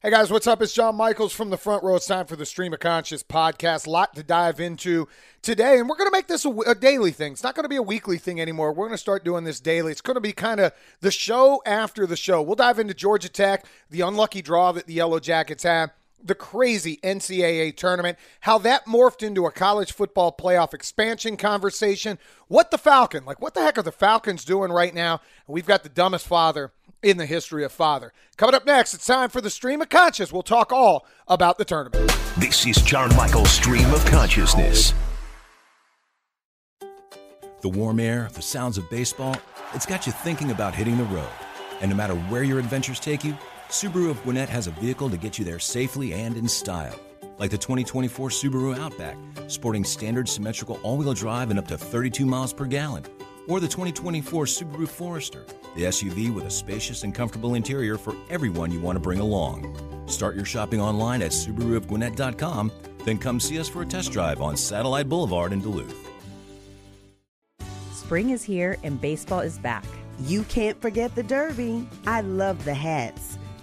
Hey guys, what's up? It's John Michaels from the front row. It's time for the Stream of Conscious podcast. A lot to dive into today, and we're going to make this a, a daily thing. It's not going to be a weekly thing anymore. We're going to start doing this daily. It's going to be kind of the show after the show. We'll dive into Georgia Tech, the unlucky draw that the Yellow Jackets had, the crazy NCAA tournament, how that morphed into a college football playoff expansion conversation, what the Falcon, like what the heck are the Falcons doing right now? We've got the dumbest father in the history of father. Coming up next, it's time for the Stream of Conscious. We'll talk all about the tournament. This is John Michael's Stream of Consciousness. The warm air, the sounds of baseball, it's got you thinking about hitting the road. And no matter where your adventures take you, Subaru of Gwinnett has a vehicle to get you there safely and in style. Like the 2024 Subaru Outback, sporting standard symmetrical all wheel drive and up to 32 miles per gallon or the 2024 Subaru Forester, the SUV with a spacious and comfortable interior for everyone you want to bring along. Start your shopping online at SubaruofGwinnett.com, then come see us for a test drive on Satellite Boulevard in Duluth. Spring is here and baseball is back. You can't forget the Derby. I love the hats.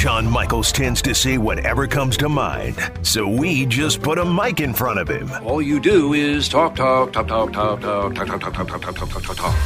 John Michaels tends to say whatever comes to mind, so we just put a mic in front of him. All you do is talk, talk, talk, talk, talk, talk, talk, talk, talk, talk, talk, talk, talk, talk, talk.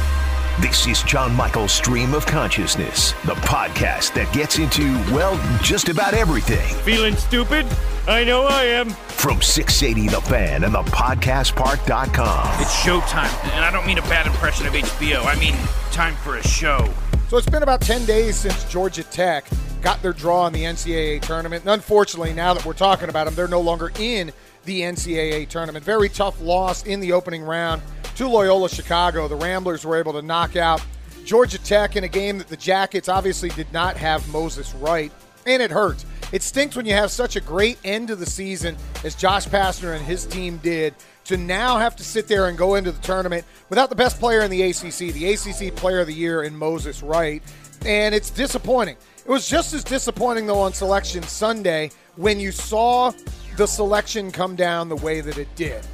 This is John Michael's Stream of Consciousness, the podcast that gets into, well, just about everything. Feeling stupid? I know I am. From 680 The Fan and the podcastpark.com. It's showtime, and I don't mean a bad impression of HBO. I mean time for a show. So it's been about 10 days since Georgia Tech got their draw in the NCAA tournament. And unfortunately, now that we're talking about them, they're no longer in the NCAA tournament. Very tough loss in the opening round to Loyola Chicago. The Ramblers were able to knock out Georgia Tech in a game that the Jackets obviously did not have Moses Wright, and it hurts. It stinks when you have such a great end to the season as Josh Pastner and his team did to now have to sit there and go into the tournament without the best player in the ACC, the ACC Player of the Year in Moses Wright. And it's disappointing. It was just as disappointing, though, on Selection Sunday when you saw the selection come down the way that it did.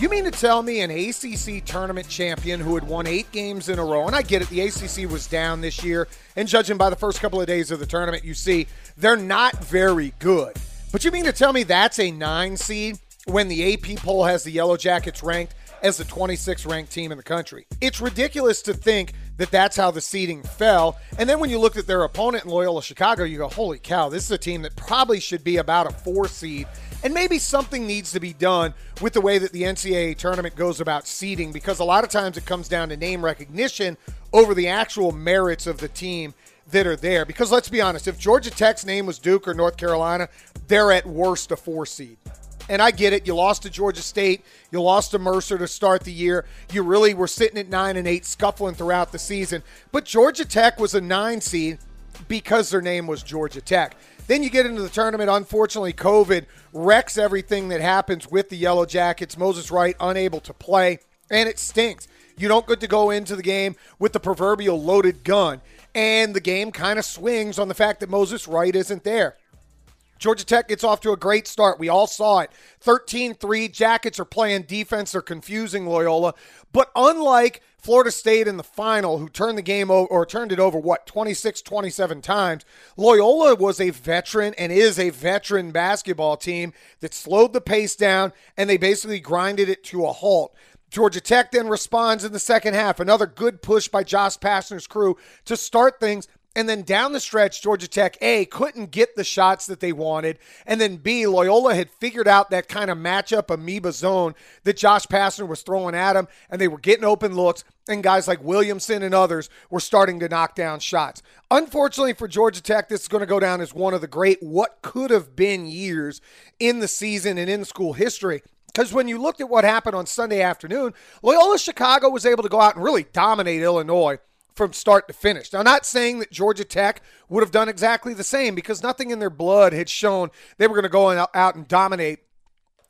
You mean to tell me an ACC tournament champion who had won eight games in a row, and I get it, the ACC was down this year, and judging by the first couple of days of the tournament, you see they're not very good. But you mean to tell me that's a nine seed when the AP poll has the Yellow Jackets ranked as the 26th ranked team in the country? It's ridiculous to think that that's how the seeding fell. And then when you look at their opponent in Loyola Chicago, you go, holy cow, this is a team that probably should be about a four seed. And maybe something needs to be done with the way that the NCAA tournament goes about seeding because a lot of times it comes down to name recognition over the actual merits of the team that are there. Because let's be honest, if Georgia Tech's name was Duke or North Carolina, they're at worst a four seed. And I get it. You lost to Georgia State. You lost to Mercer to start the year. You really were sitting at nine and eight, scuffling throughout the season. But Georgia Tech was a nine seed because their name was Georgia Tech. Then you get into the tournament. Unfortunately, COVID wrecks everything that happens with the Yellow Jackets. Moses Wright unable to play, and it stinks. You don't get to go into the game with the proverbial loaded gun, and the game kind of swings on the fact that Moses Wright isn't there. Georgia Tech gets off to a great start. We all saw it. 13 3. Jackets are playing defense. They're confusing Loyola. But unlike Florida State in the final, who turned the game over or turned it over, what, 26, 27 times, Loyola was a veteran and is a veteran basketball team that slowed the pace down and they basically grinded it to a halt. Georgia Tech then responds in the second half. Another good push by Josh Pastner's crew to start things. And then down the stretch, Georgia Tech, A, couldn't get the shots that they wanted. And then B, Loyola had figured out that kind of matchup amoeba zone that Josh Pastner was throwing at them. And they were getting open looks. And guys like Williamson and others were starting to knock down shots. Unfortunately for Georgia Tech, this is going to go down as one of the great what could have been years in the season and in school history. Because when you looked at what happened on Sunday afternoon, Loyola Chicago was able to go out and really dominate Illinois from start to finish. Now, not saying that Georgia Tech would have done exactly the same because nothing in their blood had shown they were going to go out and dominate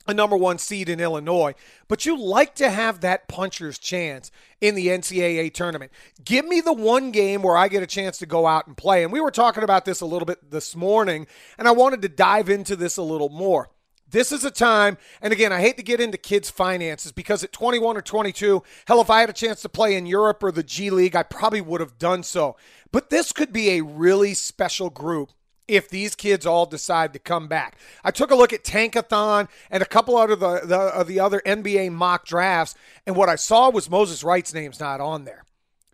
a number one seed in Illinois, but you like to have that puncher's chance in the NCAA tournament. Give me the one game where I get a chance to go out and play. And we were talking about this a little bit this morning, and I wanted to dive into this a little more. This is a time, and again, I hate to get into kids' finances because at 21 or 22, hell, if I had a chance to play in Europe or the G League, I probably would have done so. But this could be a really special group if these kids all decide to come back. I took a look at Tankathon and a couple out of the, the, of the other NBA mock drafts, and what I saw was Moses Wright's name's not on there.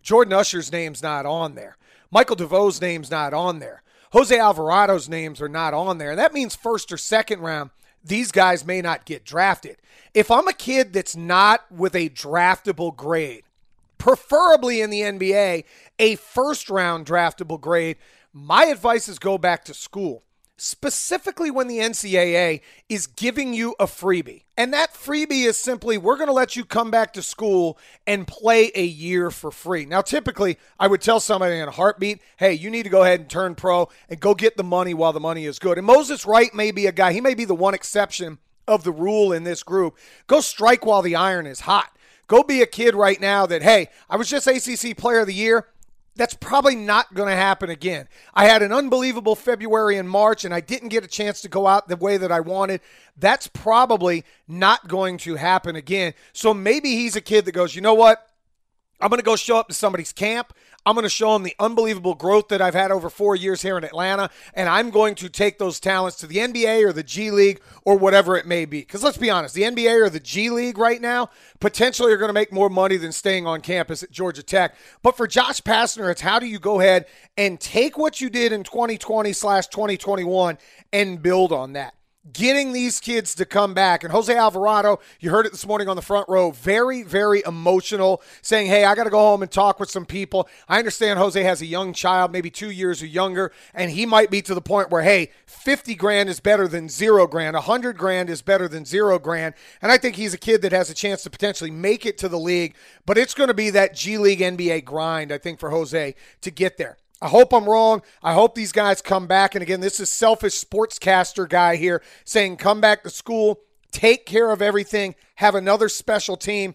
Jordan Usher's name's not on there. Michael DeVoe's name's not on there. Jose Alvarado's names are not on there. And That means first or second round these guys may not get drafted. If I'm a kid that's not with a draftable grade, preferably in the NBA, a first round draftable grade, my advice is go back to school specifically when the NCAA is giving you a freebie. And that freebie is simply we're going to let you come back to school and play a year for free. Now, typically, I would tell somebody in a heartbeat, hey, you need to go ahead and turn pro and go get the money while the money is good. And Moses Wright may be a guy, he may be the one exception of the rule in this group. Go strike while the iron is hot. Go be a kid right now that, hey, I was just ACC player of the year. That's probably not going to happen again. I had an unbelievable February and March, and I didn't get a chance to go out the way that I wanted. That's probably not going to happen again. So maybe he's a kid that goes, you know what? I'm going to go show up to somebody's camp. I'm going to show them the unbelievable growth that I've had over four years here in Atlanta, and I'm going to take those talents to the NBA or the G League or whatever it may be. Because let's be honest, the NBA or the G League right now potentially are going to make more money than staying on campus at Georgia Tech. But for Josh Pastner, it's how do you go ahead and take what you did in 2020 slash 2021 and build on that getting these kids to come back. And Jose Alvarado, you heard it this morning on the front row, very, very emotional, saying, Hey, I got to go home and talk with some people. I understand Jose has a young child, maybe two years or younger, and he might be to the point where, hey, 50 grand is better than zero grand, 100 grand is better than zero grand. And I think he's a kid that has a chance to potentially make it to the league, but it's going to be that G League NBA grind, I think, for Jose to get there. I hope I'm wrong. I hope these guys come back. And again, this is selfish sportscaster guy here saying come back to school, take care of everything, have another special team.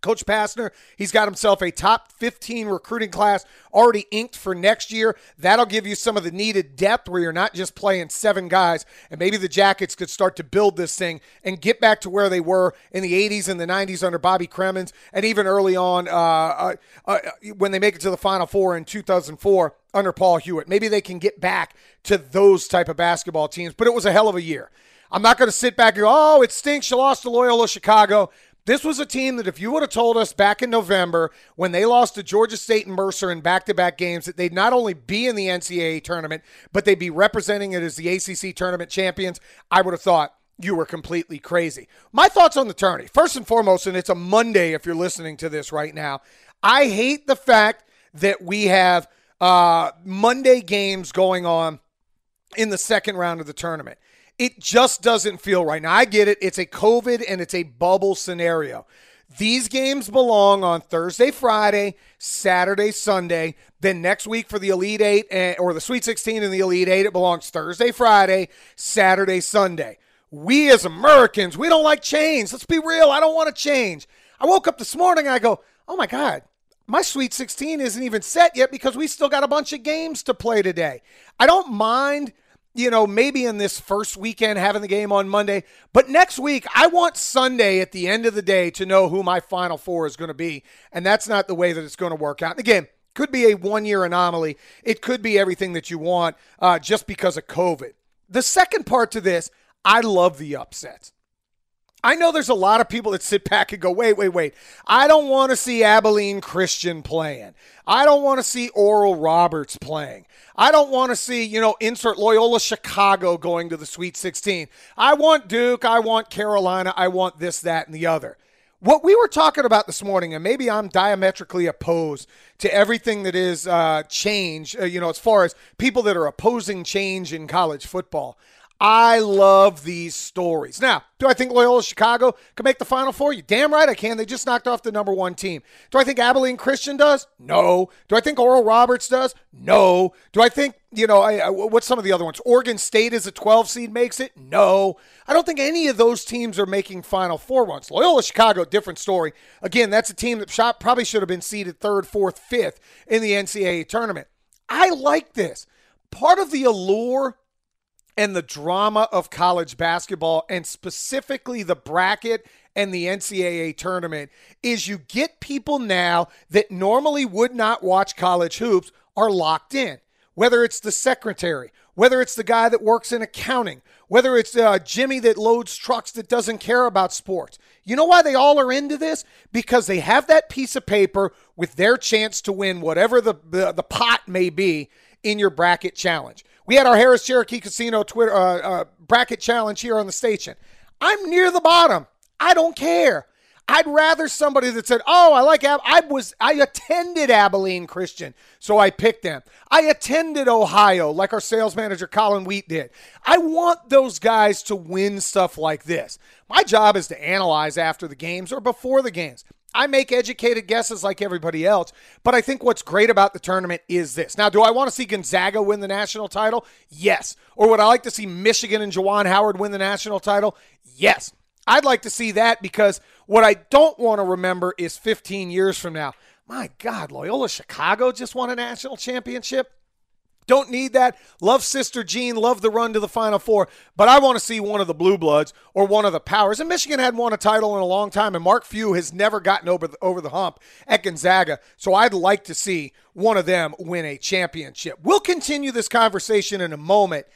Coach Pastner, he's got himself a top 15 recruiting class already inked for next year. That'll give you some of the needed depth where you're not just playing seven guys. And maybe the Jackets could start to build this thing and get back to where they were in the 80s and the 90s under Bobby Cremins, and even early on uh, uh, uh, when they make it to the Final Four in 2004 under Paul Hewitt. Maybe they can get back to those type of basketball teams. But it was a hell of a year. I'm not going to sit back and go, oh, it stinks. You lost to Loyola Chicago. This was a team that if you would have told us back in November when they lost to Georgia State and Mercer in back-to-back games that they'd not only be in the NCAA tournament, but they'd be representing it as the ACC tournament champions, I would have thought you were completely crazy. My thoughts on the tourney. First and foremost, and it's a Monday if you're listening to this right now, I hate the fact that we have uh, Monday games going on in the second round of the tournament. It just doesn't feel right. Now, I get it. It's a COVID and it's a bubble scenario. These games belong on Thursday, Friday, Saturday, Sunday. Then next week for the Elite Eight eh, or the Sweet 16 and the Elite Eight, it belongs Thursday, Friday, Saturday, Sunday. We as Americans, we don't like change. Let's be real. I don't want to change. I woke up this morning and I go, oh my God, my Sweet 16 isn't even set yet because we still got a bunch of games to play today. I don't mind you know, maybe in this first weekend having the game on Monday. But next week, I want Sunday at the end of the day to know who my Final Four is going to be. And that's not the way that it's going to work out. And again, could be a one year anomaly. It could be everything that you want uh, just because of COVID. The second part to this, I love the upsets. I know there's a lot of people that sit back and go, wait, wait, wait. I don't want to see Abilene Christian playing. I don't want to see Oral Roberts playing. I don't want to see, you know, insert Loyola Chicago going to the Sweet 16. I want Duke. I want Carolina. I want this, that, and the other. What we were talking about this morning, and maybe I'm diametrically opposed to everything that is uh, change, uh, you know, as far as people that are opposing change in college football. I love these stories. Now, do I think Loyola Chicago can make the Final Four? You damn right I can. They just knocked off the number one team. Do I think Abilene Christian does? No. Do I think Oral Roberts does? No. Do I think, you know, I, I, what's some of the other ones? Oregon State is a 12 seed makes it? No. I don't think any of those teams are making Final Four runs. Loyola Chicago, different story. Again, that's a team that shot, probably should have been seeded third, fourth, fifth in the NCAA tournament. I like this. Part of the allure and the drama of college basketball and specifically the bracket and the NCAA tournament is you get people now that normally would not watch college hoops are locked in. Whether it's the secretary, whether it's the guy that works in accounting, whether it's uh, Jimmy that loads trucks that doesn't care about sports. You know why they all are into this? Because they have that piece of paper with their chance to win whatever the, the, the pot may be in your bracket challenge. We had our Harrah's Cherokee Casino Twitter uh, uh, bracket challenge here on the station. I'm near the bottom. I don't care. I'd rather somebody that said, "Oh, I like Ab." I was I attended Abilene Christian, so I picked them. I attended Ohio, like our sales manager Colin Wheat did. I want those guys to win stuff like this. My job is to analyze after the games or before the games. I make educated guesses like everybody else, but I think what's great about the tournament is this. Now, do I want to see Gonzaga win the national title? Yes. Or would I like to see Michigan and Juwan Howard win the national title? Yes. I'd like to see that because what I don't want to remember is 15 years from now. My God, Loyola Chicago just won a national championship. Don't need that. Love Sister Jean. Love the run to the Final Four. But I want to see one of the Blue Bloods or one of the Powers. And Michigan hadn't won a title in a long time, and Mark Few has never gotten over the, over the hump at Gonzaga. So I'd like to see one of them win a championship. We'll continue this conversation in a moment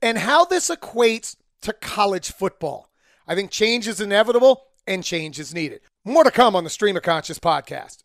and how this equates to college football. I think change is inevitable and change is needed. More to come on the Stream of Conscious podcast.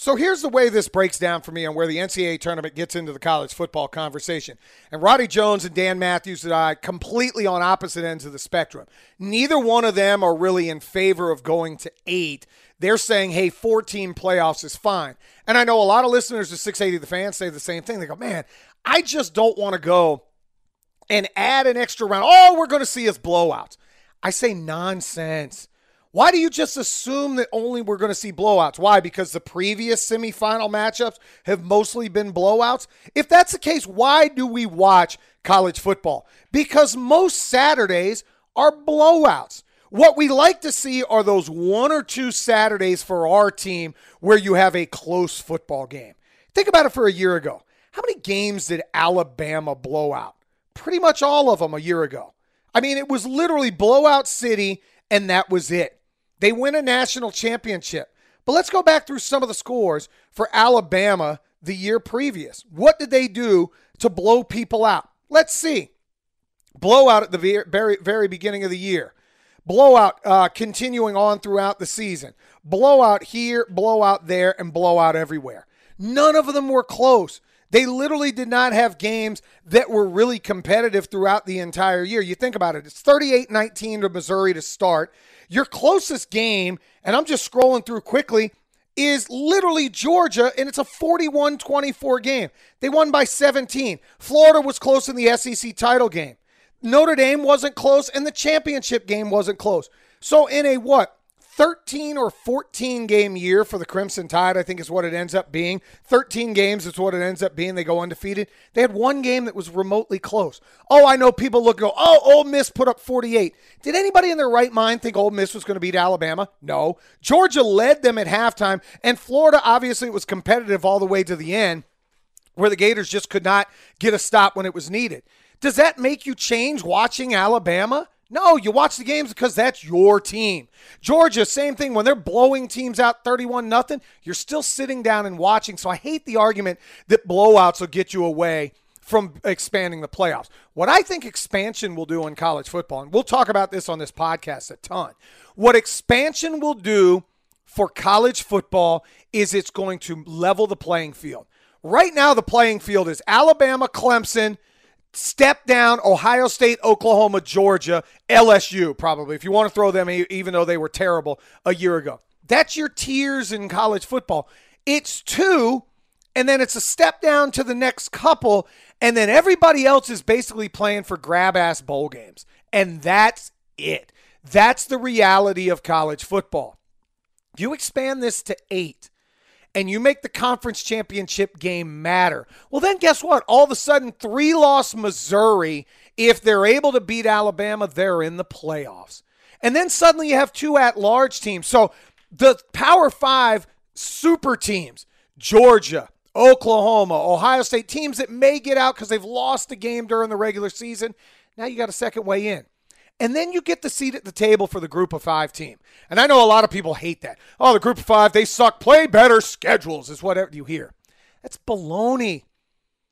So here's the way this breaks down for me on where the NCAA tournament gets into the college football conversation. And Roddy Jones and Dan Matthews and I completely on opposite ends of the spectrum. Neither one of them are really in favor of going to eight. They're saying, hey, 14 playoffs is fine. And I know a lot of listeners to 680 the fans say the same thing. They go, man, I just don't want to go and add an extra round. All we're going to see is blowouts. I say nonsense. Why do you just assume that only we're going to see blowouts? Why? Because the previous semifinal matchups have mostly been blowouts? If that's the case, why do we watch college football? Because most Saturdays are blowouts. What we like to see are those one or two Saturdays for our team where you have a close football game. Think about it for a year ago. How many games did Alabama blow out? Pretty much all of them a year ago. I mean, it was literally blowout city, and that was it. They win a national championship. But let's go back through some of the scores for Alabama the year previous. What did they do to blow people out? Let's see. Blowout at the very, very beginning of the year. Blowout uh, continuing on throughout the season. Blowout here, blowout there, and blowout everywhere. None of them were close. They literally did not have games that were really competitive throughout the entire year. You think about it, it's 38 19 to Missouri to start. Your closest game, and I'm just scrolling through quickly, is literally Georgia, and it's a 41 24 game. They won by 17. Florida was close in the SEC title game. Notre Dame wasn't close, and the championship game wasn't close. So, in a what? 13 or 14 game year for the Crimson Tide, I think is what it ends up being. 13 games is what it ends up being. They go undefeated. They had one game that was remotely close. Oh, I know people look go, oh, Ole Miss put up 48. Did anybody in their right mind think Ole Miss was going to beat Alabama? No. Georgia led them at halftime, and Florida obviously was competitive all the way to the end, where the Gators just could not get a stop when it was needed. Does that make you change watching Alabama? No, you watch the games because that's your team. Georgia, same thing. When they're blowing teams out 31 nothing, you're still sitting down and watching. So I hate the argument that blowouts will get you away from expanding the playoffs. What I think expansion will do in college football, and we'll talk about this on this podcast a ton. What expansion will do for college football is it's going to level the playing field. Right now, the playing field is Alabama, Clemson, step down Ohio State, Oklahoma, Georgia, LSU, probably, if you want to throw them, even though they were terrible a year ago. That's your tiers in college football. It's two, and then it's a step down to the next couple, and then everybody else is basically playing for grab ass bowl games. And that's it. That's the reality of college football. You expand this to eight and you make the conference championship game matter. Well, then guess what? All of a sudden, three loss Missouri, if they're able to beat Alabama, they're in the playoffs. And then suddenly you have two at large teams. So the Power Five super teams, Georgia, Oklahoma, Ohio State, teams that may get out because they've lost a game during the regular season. Now you got a second way in and then you get the seat at the table for the group of five team. And I know a lot of people hate that. Oh, the group of five, they suck. Play better schedules, is whatever you hear. That's baloney.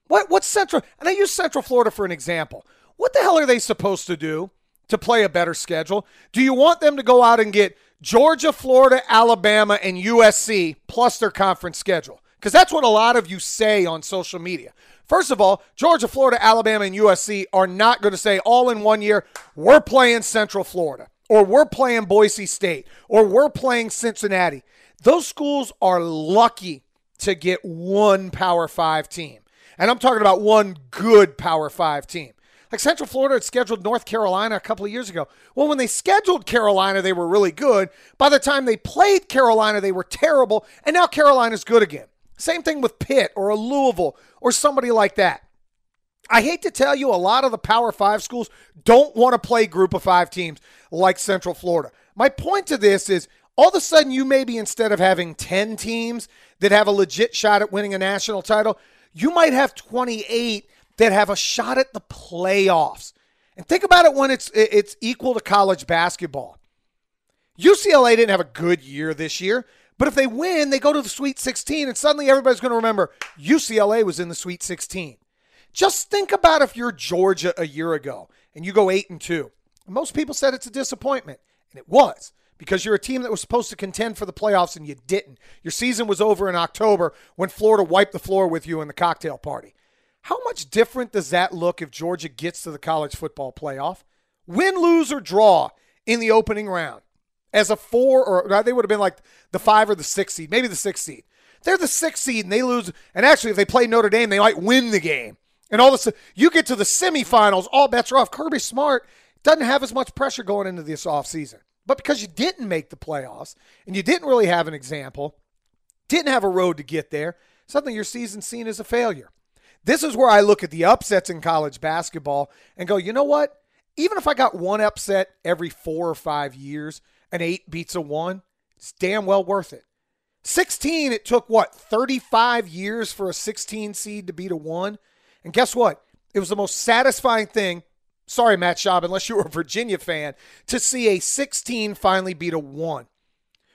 What, what's Central? And I use Central Florida for an example. What the hell are they supposed to do to play a better schedule? Do you want them to go out and get Georgia, Florida, Alabama, and USC plus their conference schedule? Because that's what a lot of you say on social media. First of all, Georgia, Florida, Alabama, and USC are not going to say all in one year, we're playing Central Florida, or we're playing Boise State, or we're playing Cincinnati. Those schools are lucky to get one Power Five team. And I'm talking about one good Power Five team. Like Central Florida had scheduled North Carolina a couple of years ago. Well, when they scheduled Carolina, they were really good. By the time they played Carolina, they were terrible. And now Carolina's good again. Same thing with Pitt or a Louisville or somebody like that. I hate to tell you, a lot of the Power Five schools don't want to play group of five teams like Central Florida. My point to this is all of a sudden, you maybe instead of having 10 teams that have a legit shot at winning a national title, you might have 28 that have a shot at the playoffs. And think about it when it's it's equal to college basketball. UCLA didn't have a good year this year. But if they win, they go to the Sweet 16, and suddenly everybody's going to remember UCLA was in the Sweet 16. Just think about if you're Georgia a year ago and you go 8 and 2. Most people said it's a disappointment, and it was because you're a team that was supposed to contend for the playoffs and you didn't. Your season was over in October when Florida wiped the floor with you in the cocktail party. How much different does that look if Georgia gets to the college football playoff? Win, lose, or draw in the opening round as a four, or uh, they would have been like the five or the six seed, maybe the six seed. They're the six seed and they lose. And actually, if they play Notre Dame, they might win the game. And all sudden, you get to the semifinals, all bets are off. Kirby Smart doesn't have as much pressure going into this offseason. But because you didn't make the playoffs and you didn't really have an example, didn't have a road to get there, suddenly your season's seen as a failure. This is where I look at the upsets in college basketball and go, you know what? Even if I got one upset every four or five years, an eight beats a one, it's damn well worth it. 16, it took what, 35 years for a 16 seed to beat a one? And guess what? It was the most satisfying thing. Sorry, Matt Schaub, unless you were a Virginia fan, to see a 16 finally beat a one.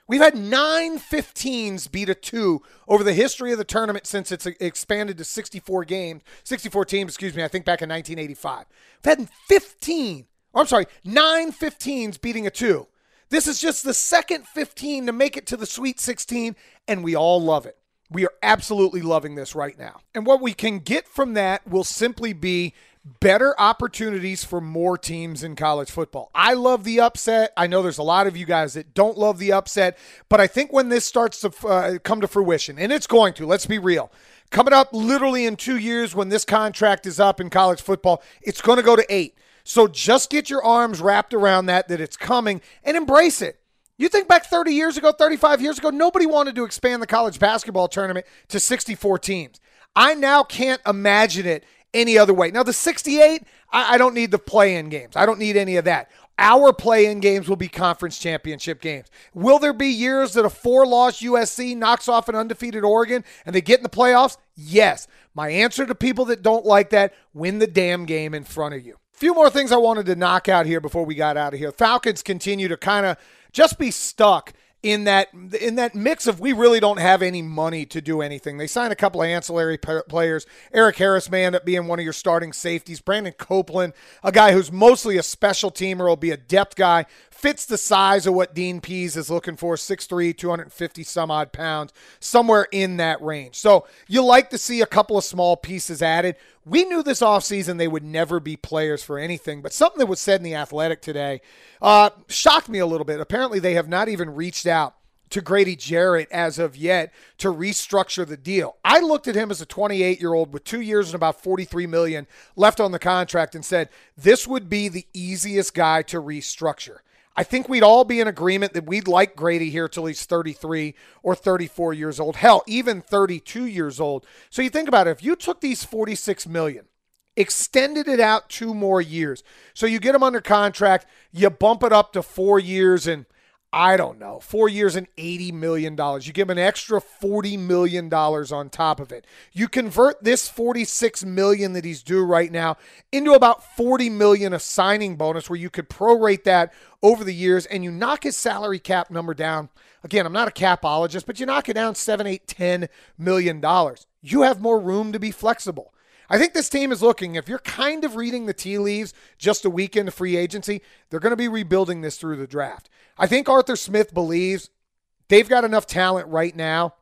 We've had nine 15s beat a two over the history of the tournament since it's expanded to 64 games, 64 teams, excuse me, I think back in 1985. We've had 15, I'm sorry, nine 15s beating a two. This is just the second 15 to make it to the Sweet 16, and we all love it. We are absolutely loving this right now. And what we can get from that will simply be better opportunities for more teams in college football. I love the upset. I know there's a lot of you guys that don't love the upset, but I think when this starts to uh, come to fruition, and it's going to, let's be real. Coming up literally in two years when this contract is up in college football, it's going to go to eight. So just get your arms wrapped around that, that it's coming and embrace it. You think back 30 years ago, 35 years ago, nobody wanted to expand the college basketball tournament to 64 teams. I now can't imagine it any other way. Now, the 68, I, I don't need the play in games. I don't need any of that. Our play in games will be conference championship games. Will there be years that a four loss USC knocks off an undefeated Oregon and they get in the playoffs? Yes. My answer to people that don't like that win the damn game in front of you. Few more things I wanted to knock out here before we got out of here. Falcons continue to kind of just be stuck in that in that mix of we really don't have any money to do anything. They signed a couple of ancillary p- players. Erik Harris may end up being one of your starting safeties. Brandon Copeland, a guy who's mostly a special teamer, will be a depth guy. Fits the size of what Dean Pees is looking for 6'3, 250 some odd pounds, somewhere in that range. So you like to see a couple of small pieces added. We knew this offseason they would never be players for anything, but something that was said in the Athletic today uh, shocked me a little bit. Apparently, they have not even reached out to Grady Jarrett as of yet to restructure the deal. I looked at him as a 28 year old with two years and about 43 million left on the contract and said this would be the easiest guy to restructure. I think we'd all be in agreement that we'd like Grady here till he's 33 or 34 years old. Hell, even 32 years old. So you think about it, if you took these 46 million extended it out two more years. So you get him under contract, you bump it up to four years and I don't know, four years and $80 million. You give him an extra $40 million on top of it. You convert this 46 million that he's due right now into about $40 million a signing bonus where you could prorate that over the years and you knock his salary cap number down. Again, I'm not a capologist, but you knock it down seven, eight, ten million dollars. You have more room to be flexible. I think this team is looking, if you're kind of reading the tea leaves just a week into free agency, they're going to be rebuilding this through the draft. I think Arthur Smith believes they've got enough talent right now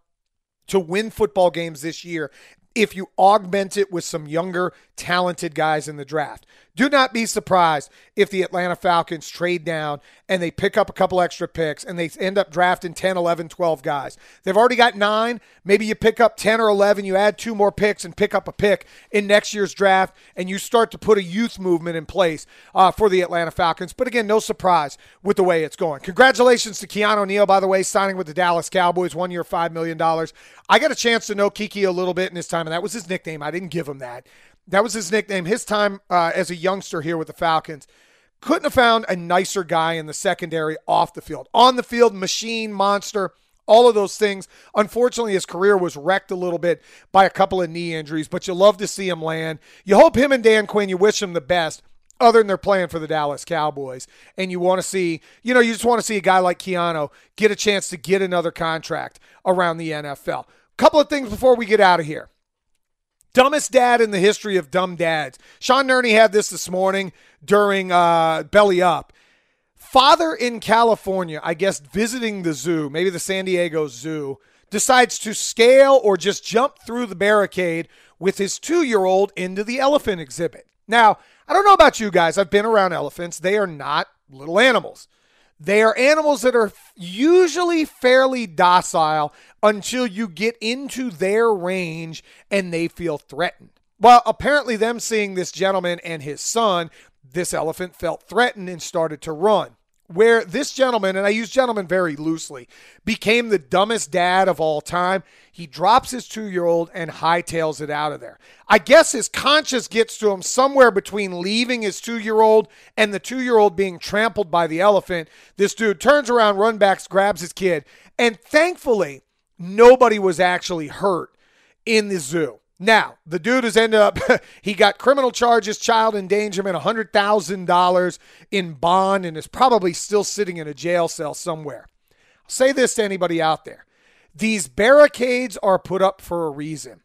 to win football games this year if you augment it with some younger, talented guys in the draft. Do not be surprised if the Atlanta Falcons trade down and they pick up a couple extra picks and they end up drafting 10, 11, 12 guys. They've already got nine. Maybe you pick up 10 or 11, you add two more picks and pick up a pick in next year's draft, and you start to put a youth movement in place uh, for the Atlanta Falcons. But again, no surprise with the way it's going. Congratulations to Keanu Neal, by the way, signing with the Dallas Cowboys, one year, $5 million. I got a chance to know Kiki a little bit in his time, and that was his nickname. I didn't give him that. That was his nickname. His time uh, as a youngster here with the Falcons. Couldn't have found a nicer guy in the secondary off the field. On the field, machine, monster, all of those things. Unfortunately, his career was wrecked a little bit by a couple of knee injuries, but you love to see him land. You hope him and Dan Quinn, you wish him the best other than they're playing for the Dallas Cowboys. And you want to see, you know, you just want to see a guy like Keanu get a chance to get another contract around the NFL. Couple of things before we get out of here. Dumbest dad in the history of dumb dads. Sean Nerney had this this morning during uh, Belly Up. Father in California, I guess visiting the zoo, maybe the San Diego Zoo, decides to scale or just jump through the barricade with his two year old into the elephant exhibit. Now, I don't know about you guys. I've been around elephants. They are not little animals. They are animals that are usually fairly docile until you get into their range and they feel threatened. Well, apparently, them seeing this gentleman and his son, this elephant felt threatened and started to run where this gentleman, and I use gentleman very loosely, became the dumbest dad of all time. He drops his two year old and hightails it out of there. I guess his conscience gets to him somewhere between leaving his two year old and the two year old being trampled by the elephant. This dude turns around, run backs, grabs his kid, and thankfully, nobody was actually hurt in the zoo. Now, the dude has ended up, he got criminal charges, child endangerment, $100,000 in bond, and is probably still sitting in a jail cell somewhere. I'll say this to anybody out there these barricades are put up for a reason.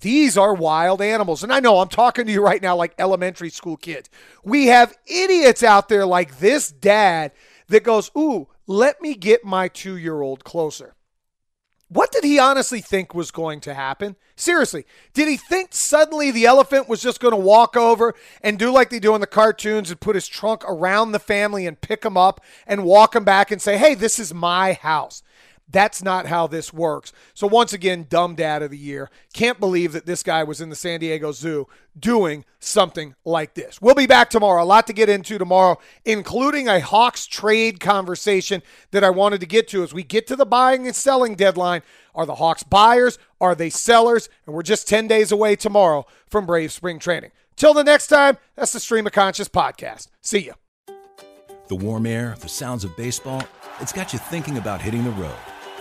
These are wild animals. And I know I'm talking to you right now like elementary school kids. We have idiots out there like this dad that goes, Ooh, let me get my two year old closer. What did he honestly think was going to happen? Seriously, did he think suddenly the elephant was just going to walk over and do like they do in the cartoons and put his trunk around the family and pick them up and walk them back and say, hey, this is my house? That's not how this works. So, once again, dumb dad of the year. Can't believe that this guy was in the San Diego Zoo doing something like this. We'll be back tomorrow. A lot to get into tomorrow, including a Hawks trade conversation that I wanted to get to as we get to the buying and selling deadline. Are the Hawks buyers? Are they sellers? And we're just 10 days away tomorrow from Brave Spring Training. Till the next time, that's the Stream of Conscious podcast. See ya. The warm air, the sounds of baseball, it's got you thinking about hitting the road.